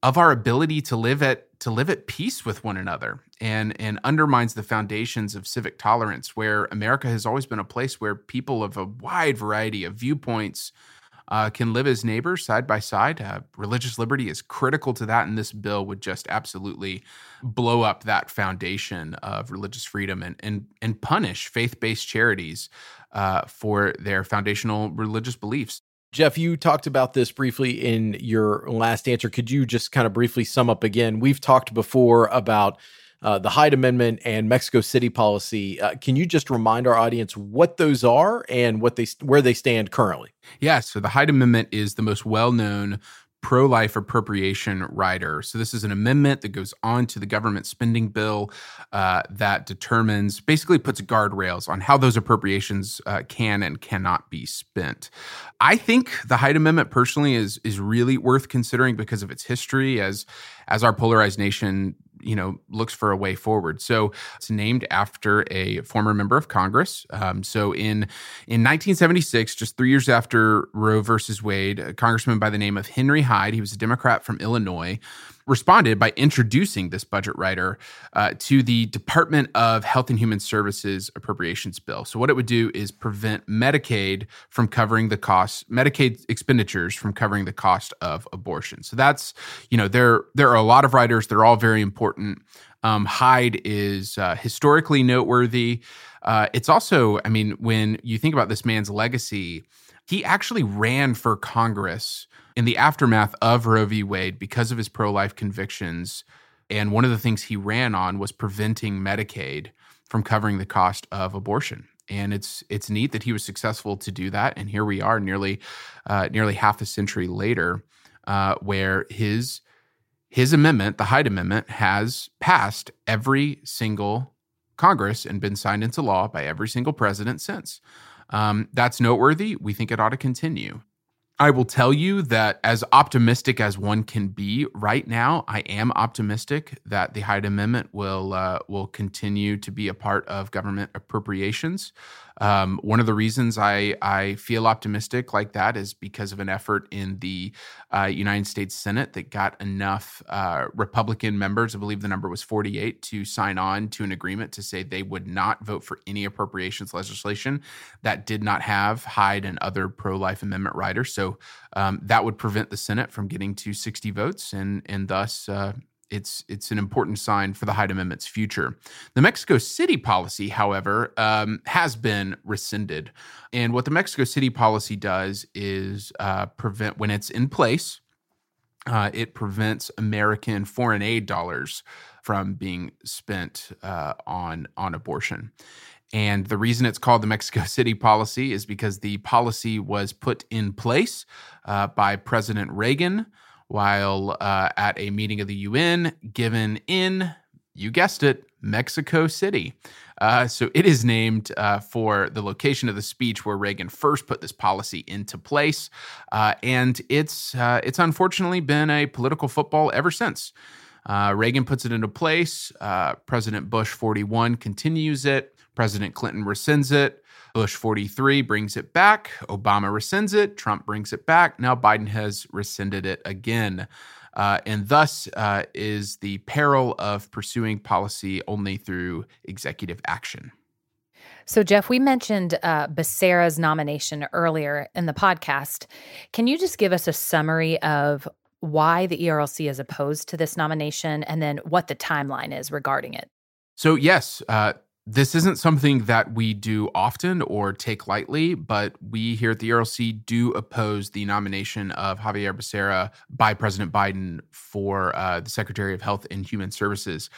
of our ability to live at to live at peace with one another and and undermines the foundations of civic tolerance where America has always been a place where people of a wide variety of viewpoints uh, can live as neighbors side by side. Uh, religious liberty is critical to that, and this bill would just absolutely blow up that foundation of religious freedom and and and punish faith based charities uh, for their foundational religious beliefs. Jeff, you talked about this briefly in your last answer. Could you just kind of briefly sum up again? We've talked before about uh, the Hyde Amendment and Mexico City policy. Uh, can you just remind our audience what those are and what they where they stand currently? Yeah, so the Hyde Amendment is the most well-known pro life appropriation rider. So, this is an amendment that goes on to the government spending bill uh, that determines, basically puts guardrails on how those appropriations uh, can and cannot be spent. I think the Hyde Amendment personally is is really worth considering because of its history as as our polarized nation you know looks for a way forward. So it's named after a former member of Congress. Um, so in in 1976, just three years after Roe versus Wade, a congressman by the name of Henry Hyde, he was a Democrat from Illinois, responded by introducing this budget rider uh, to the Department of Health and Human Services appropriations bill. So, what it would do is prevent Medicaid from covering the cost, Medicaid expenditures from covering the cost of abortion. So that's, you know, there there are a lot of riders. They're all very important. Um, Hyde is uh, historically noteworthy. Uh, it's also, I mean, when you think about this man's legacy, he actually ran for Congress in the aftermath of Roe v. Wade because of his pro life convictions. And one of the things he ran on was preventing Medicaid from covering the cost of abortion. And it's it's neat that he was successful to do that. And here we are, nearly uh, nearly half a century later, uh, where his his amendment, the Hyde Amendment, has passed every single Congress and been signed into law by every single president since. Um, that's noteworthy. We think it ought to continue. I will tell you that as optimistic as one can be right now, I am optimistic that the Hyde Amendment will uh, will continue to be a part of government appropriations. Um, one of the reasons I, I feel optimistic like that is because of an effort in the uh, United States Senate that got enough uh, Republican members, I believe the number was 48, to sign on to an agreement to say they would not vote for any appropriations legislation that did not have Hyde and other pro life amendment riders. So um, that would prevent the Senate from getting to 60 votes and, and thus uh, it's it's an important sign for the Hyde Amendment's future. The Mexico City policy, however, um, has been rescinded, and what the Mexico City policy does is uh, prevent when it's in place. Uh, it prevents American foreign aid dollars from being spent uh, on on abortion. And the reason it's called the Mexico City policy is because the policy was put in place uh, by President Reagan while uh, at a meeting of the UN given in, you guessed it, Mexico City. Uh, so it is named uh, for the location of the speech where Reagan first put this policy into place, uh, and it's uh, it's unfortunately been a political football ever since. Uh, Reagan puts it into place. President Bush 41 continues it. President Clinton rescinds it. Bush 43 brings it back. Obama rescinds it. Trump brings it back. Now Biden has rescinded it again. Uh, and thus uh, is the peril of pursuing policy only through executive action. So, Jeff, we mentioned uh, Becerra's nomination earlier in the podcast. Can you just give us a summary of why the ERLC is opposed to this nomination and then what the timeline is regarding it? So, yes, uh, this isn't something that we do often or take lightly, but we here at the ERLC do oppose the nomination of Xavier Becerra by President Biden for uh, the Secretary of Health and Human Services.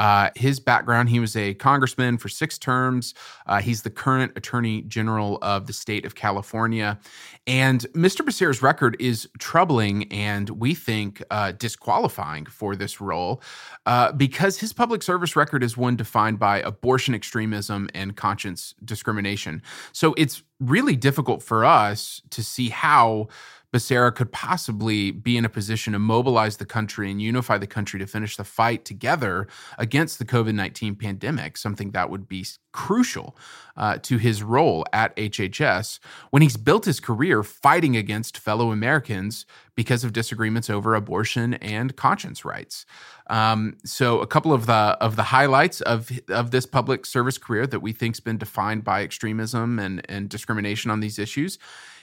Uh, his background, he was a congressman for six terms. Uh, he's the current Attorney General of the state of California. And Mr. Becerra's record is troubling and we think uh, disqualifying for this role uh, because his public service record is one defined by abortion extremism and conscience discrimination. So it's really difficult for us to see how Becerra could possibly be in a position to mobilize the country and unify the country to finish the fight together against the COVID 19 pandemic, something that would be crucial uh, to his role at HHS when he's built his career fighting against fellow Americans because of disagreements over abortion and conscience rights. Um, so, a couple of the of the highlights of of this public service career that we think's been defined by extremism and and discrimination on these issues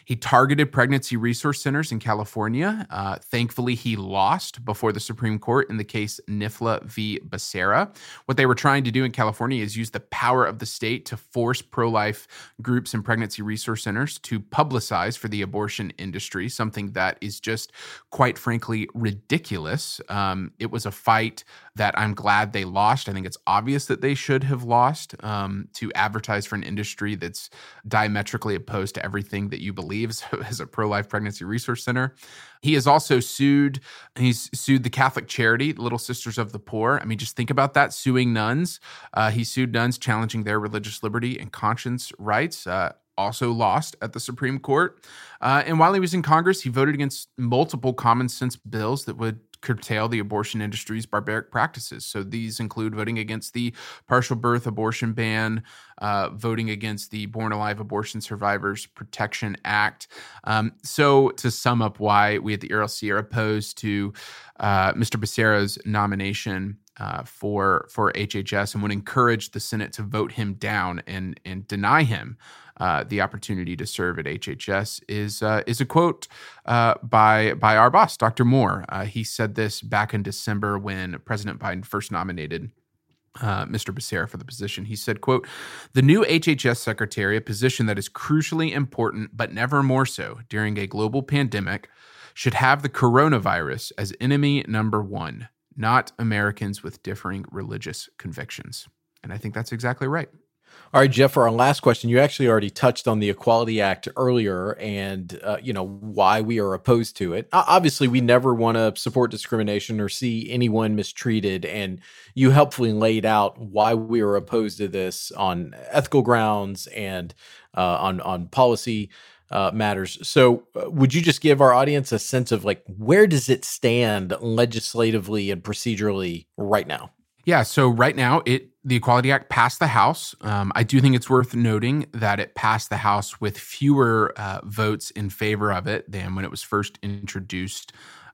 He targeted pregnancy resource centers in California. Uh, thankfully, he lost before the Supreme Court in the case Nifla v. Becerra. What they were trying to do in California is use the power of the state to force pro life groups and pregnancy resource centers to publicize for the abortion industry, something that is just quite frankly ridiculous. Um, it was a fight that I'm glad they lost. I think it's obvious that they should have lost um, to advertise for an industry that's diametrically opposed to everything that you believe as a pro life pregnancy resource center. He has also sued, he's sued the Catholic charity, Little Sisters of the Poor. I mean, just think about that suing nuns. Uh, he sued nuns challenging their religious liberty and conscience rights. Uh, also lost at the Supreme Court. Uh, and while he was in Congress, he voted against multiple common sense bills that would curtail the abortion industry's barbaric practices. So these include voting against the partial birth abortion ban, uh, voting against the Born Alive Abortion Survivors Protection Act. Um, so to sum up why we at the ERLC are opposed to uh, Mr. Becerra's nomination uh, for for HHS and would encourage the Senate to vote him down and and deny him uh, the opportunity to serve at HHS is uh, is a quote uh, by by our boss, Dr. Moore. Uh, he said this back in December when President Biden first nominated. Uh, Mr. Becerra for the position. He said, quote, the new HHS secretary, a position that is crucially important, but never more so during a global pandemic, should have the coronavirus as enemy number one, not Americans with differing religious convictions. And I think that's exactly right. All right, Jeff, for our last question, you actually already touched on the Equality Act earlier and, uh, you know, why we are opposed to it. Obviously, we never want to support discrimination or see anyone mistreated. And you helpfully laid out why we are opposed to this on ethical grounds and uh, on, on policy uh, matters. So, uh, would you just give our audience a sense of like where does it stand legislatively and procedurally right now? Yeah. So right now, it the Equality Act passed the House. Um, I do think it's worth noting that it passed the House with fewer uh, votes in favor of it than when it was first introduced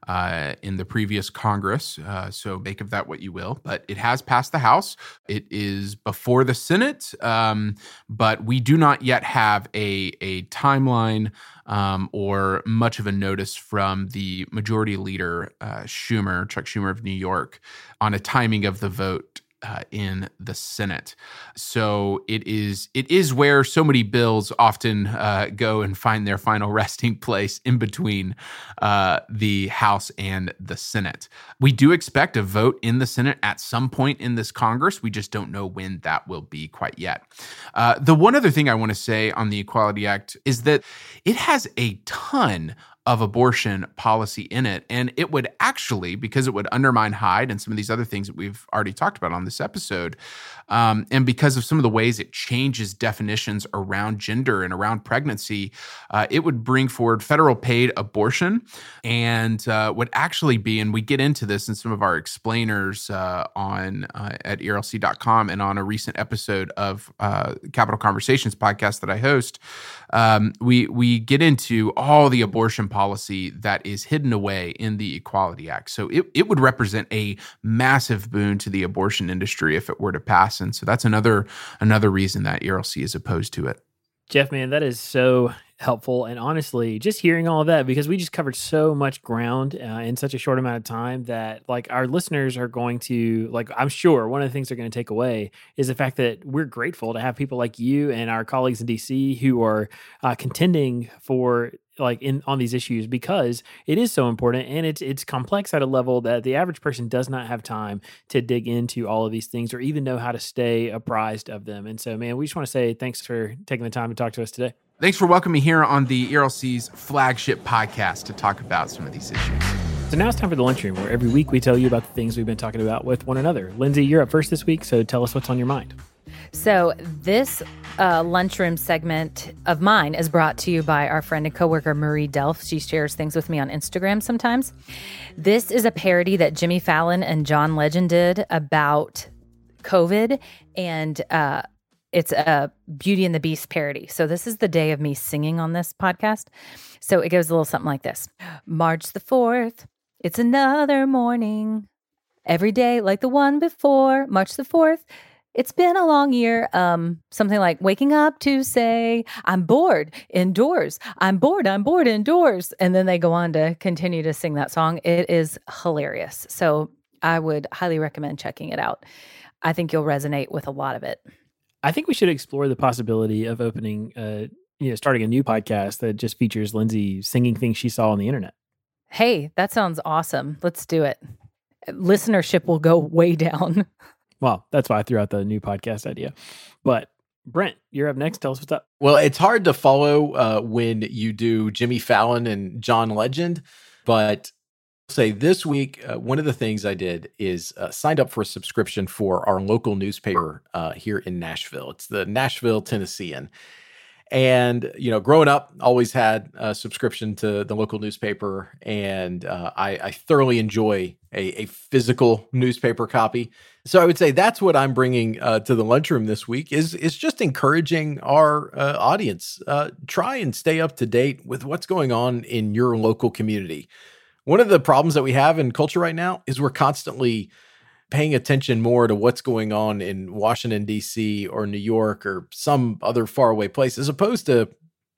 uh, in the previous Congress. Uh, so make of that what you will. But it has passed the House. It is before the Senate, um, but we do not yet have a a timeline um, or much of a notice from the Majority Leader uh, Schumer, Chuck Schumer of New York, on a timing of the vote uh, in the Senate. So it is it is where so many bills often uh, go and find their final resting place in between uh, the House and the Senate. We do expect a vote in the Senate at some point in this Congress. We just don't know when that will be quite yet. Uh, the one other thing I want to say on the Equality Act is that it has a ton of abortion policy in it. And it would actually, because it would undermine Hyde and some of these other things that we've already talked about on this episode, um, and because of some of the ways it changes definitions around gender and around pregnancy, uh, it would bring forward federal paid abortion and uh, would actually be, and we get into this in some of our explainers uh, on uh, at ERLC.com and on a recent episode of uh, Capitol Conversations podcast that I host. Um, we we get into all the abortion policy that is hidden away in the Equality Act. So it, it would represent a massive boon to the abortion industry if it were to pass. And so that's another another reason that ERLC is opposed to it. Jeff, man, that is so helpful. And honestly, just hearing all of that, because we just covered so much ground uh, in such a short amount of time that, like, our listeners are going to, like, I'm sure one of the things they're going to take away is the fact that we're grateful to have people like you and our colleagues in DC who are uh, contending for like in on these issues because it is so important and it's it's complex at a level that the average person does not have time to dig into all of these things or even know how to stay apprised of them. And so, man, we just want to say thanks for taking the time to talk to us today. Thanks for welcoming me here on the ERLC's flagship podcast to talk about some of these issues. So now it's time for the lunchroom, where every week we tell you about the things we've been talking about with one another. Lindsay, you're up first this week, so tell us what's on your mind. So this uh, lunchroom segment of mine is brought to you by our friend and coworker Marie Delf. She shares things with me on Instagram sometimes. This is a parody that Jimmy Fallon and John Legend did about COVID, and uh, it's a Beauty and the Beast parody. So this is the day of me singing on this podcast. So it goes a little something like this: March the fourth. It's another morning. Every day like the one before. March the fourth It's been a long year. Um, something like waking up to say, I'm bored indoors. I'm bored. I'm bored indoors. And then they go on to continue to sing that song. It is hilarious. So I would highly recommend checking it out. I think you'll resonate with a lot of it. I think we should explore the possibility of opening, uh, you know, starting a new podcast that just features Lindsay singing things she saw on the internet. Hey, that sounds awesome. Let's do it. Listenership will go way down. Well, that's why I threw out the new podcast idea. But Brent, you're up next. Tell us what's up. Well, it's hard to follow uh, when you do Jimmy Fallon and John Legend, but say this week, uh, one of the things I did is uh, signed up for a subscription for our local newspaper uh, here in Nashville. It's the Nashville Tennessean. And, you know, growing up, always had a subscription to the local newspaper. And uh, I, I, thoroughly enjoy a, a, physical newspaper copy. So I would say that's what I'm bringing uh, to the lunchroom this week is, is just encouraging our uh, audience. Try and stay up to date with what's going on in your local community. One of the problems that we have in culture right now is we're constantly paying attention more to what's going on in Washington, D.C. or New York or some other faraway place as opposed to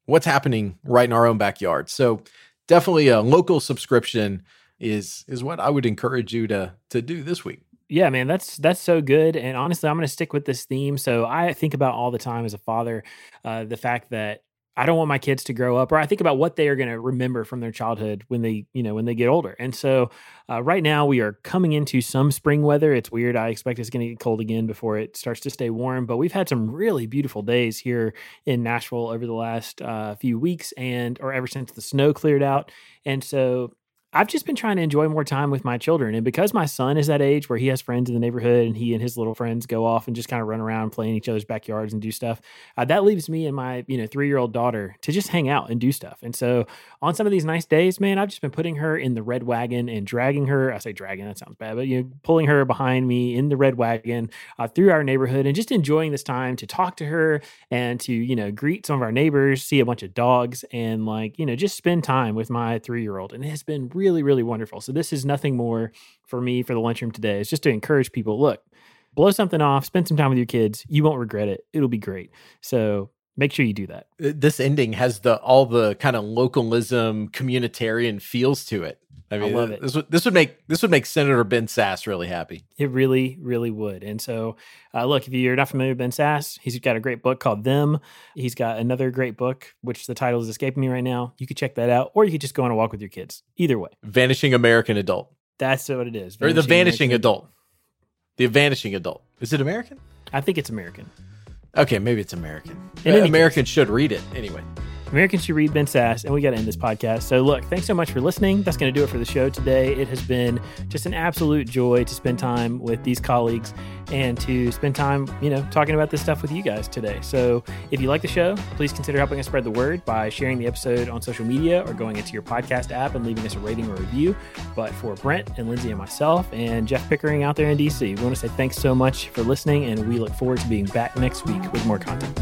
what's happening right in our own backyard. So definitely a local subscription is is what I would encourage you to to do this week. Yeah, man, that's that's so good. And honestly, I'm going to stick with this theme. So I think about all the time as a father, uh, the fact that I don't want my kids to grow up, or I think about what they are going to remember from their childhood when they, you know, when they get older. And so, uh, right now we are coming into some spring weather. It's weird. I expect it's going to get cold again before it starts to stay warm. But we've had some really beautiful days here in Nashville over the last uh, few weeks, and or ever since the snow cleared out. And so I've just been trying to enjoy more time with my children. And because my son is that age where he has friends in the neighborhood and he and his little friends go off and just kind of run around, play in each other's backyards and do stuff, uh, that leaves me and my, you know, three year old daughter to just hang out and do stuff. And so on some of these nice days, man, I've just been putting her in the red wagon and dragging her. I say dragging, that sounds bad, but, you know, pulling her behind me in the red wagon uh, through our neighborhood and just enjoying this time to talk to her and to, you know, greet some of our neighbors, see a bunch of dogs and like, you know, just spend time with my three year old. And it has been really, really really wonderful. So this is nothing more for me for the lunchroom today. It's just to encourage people. Look, blow something off, spend some time with your kids. You won't regret it. It'll be great. So make sure you do that. This ending has the all the kind of localism, communitarian feels to it. I mean, I love it. This would this would make this would make Senator Ben Sasse really happy. It really, really would. And so, uh, look, if you're not familiar with Ben Sasse, he's got a great book called Them. He's got another great book, which the title is escaping me right now. You could check that out, or you could just go on a walk with your kids. Either way, Vanishing American Adult. That's what it is. Vanishing or the Vanishing American. Adult. The Vanishing Adult. Is it American? I think it's American. Okay, maybe it's American. Americans should read it anyway. Americans should read Ben Sasse, and we got to end this podcast. So, look, thanks so much for listening. That's going to do it for the show today. It has been just an absolute joy to spend time with these colleagues and to spend time, you know, talking about this stuff with you guys today. So, if you like the show, please consider helping us spread the word by sharing the episode on social media or going into your podcast app and leaving us a rating or review. But for Brent and Lindsay and myself and Jeff Pickering out there in DC, we want to say thanks so much for listening, and we look forward to being back next week with more content.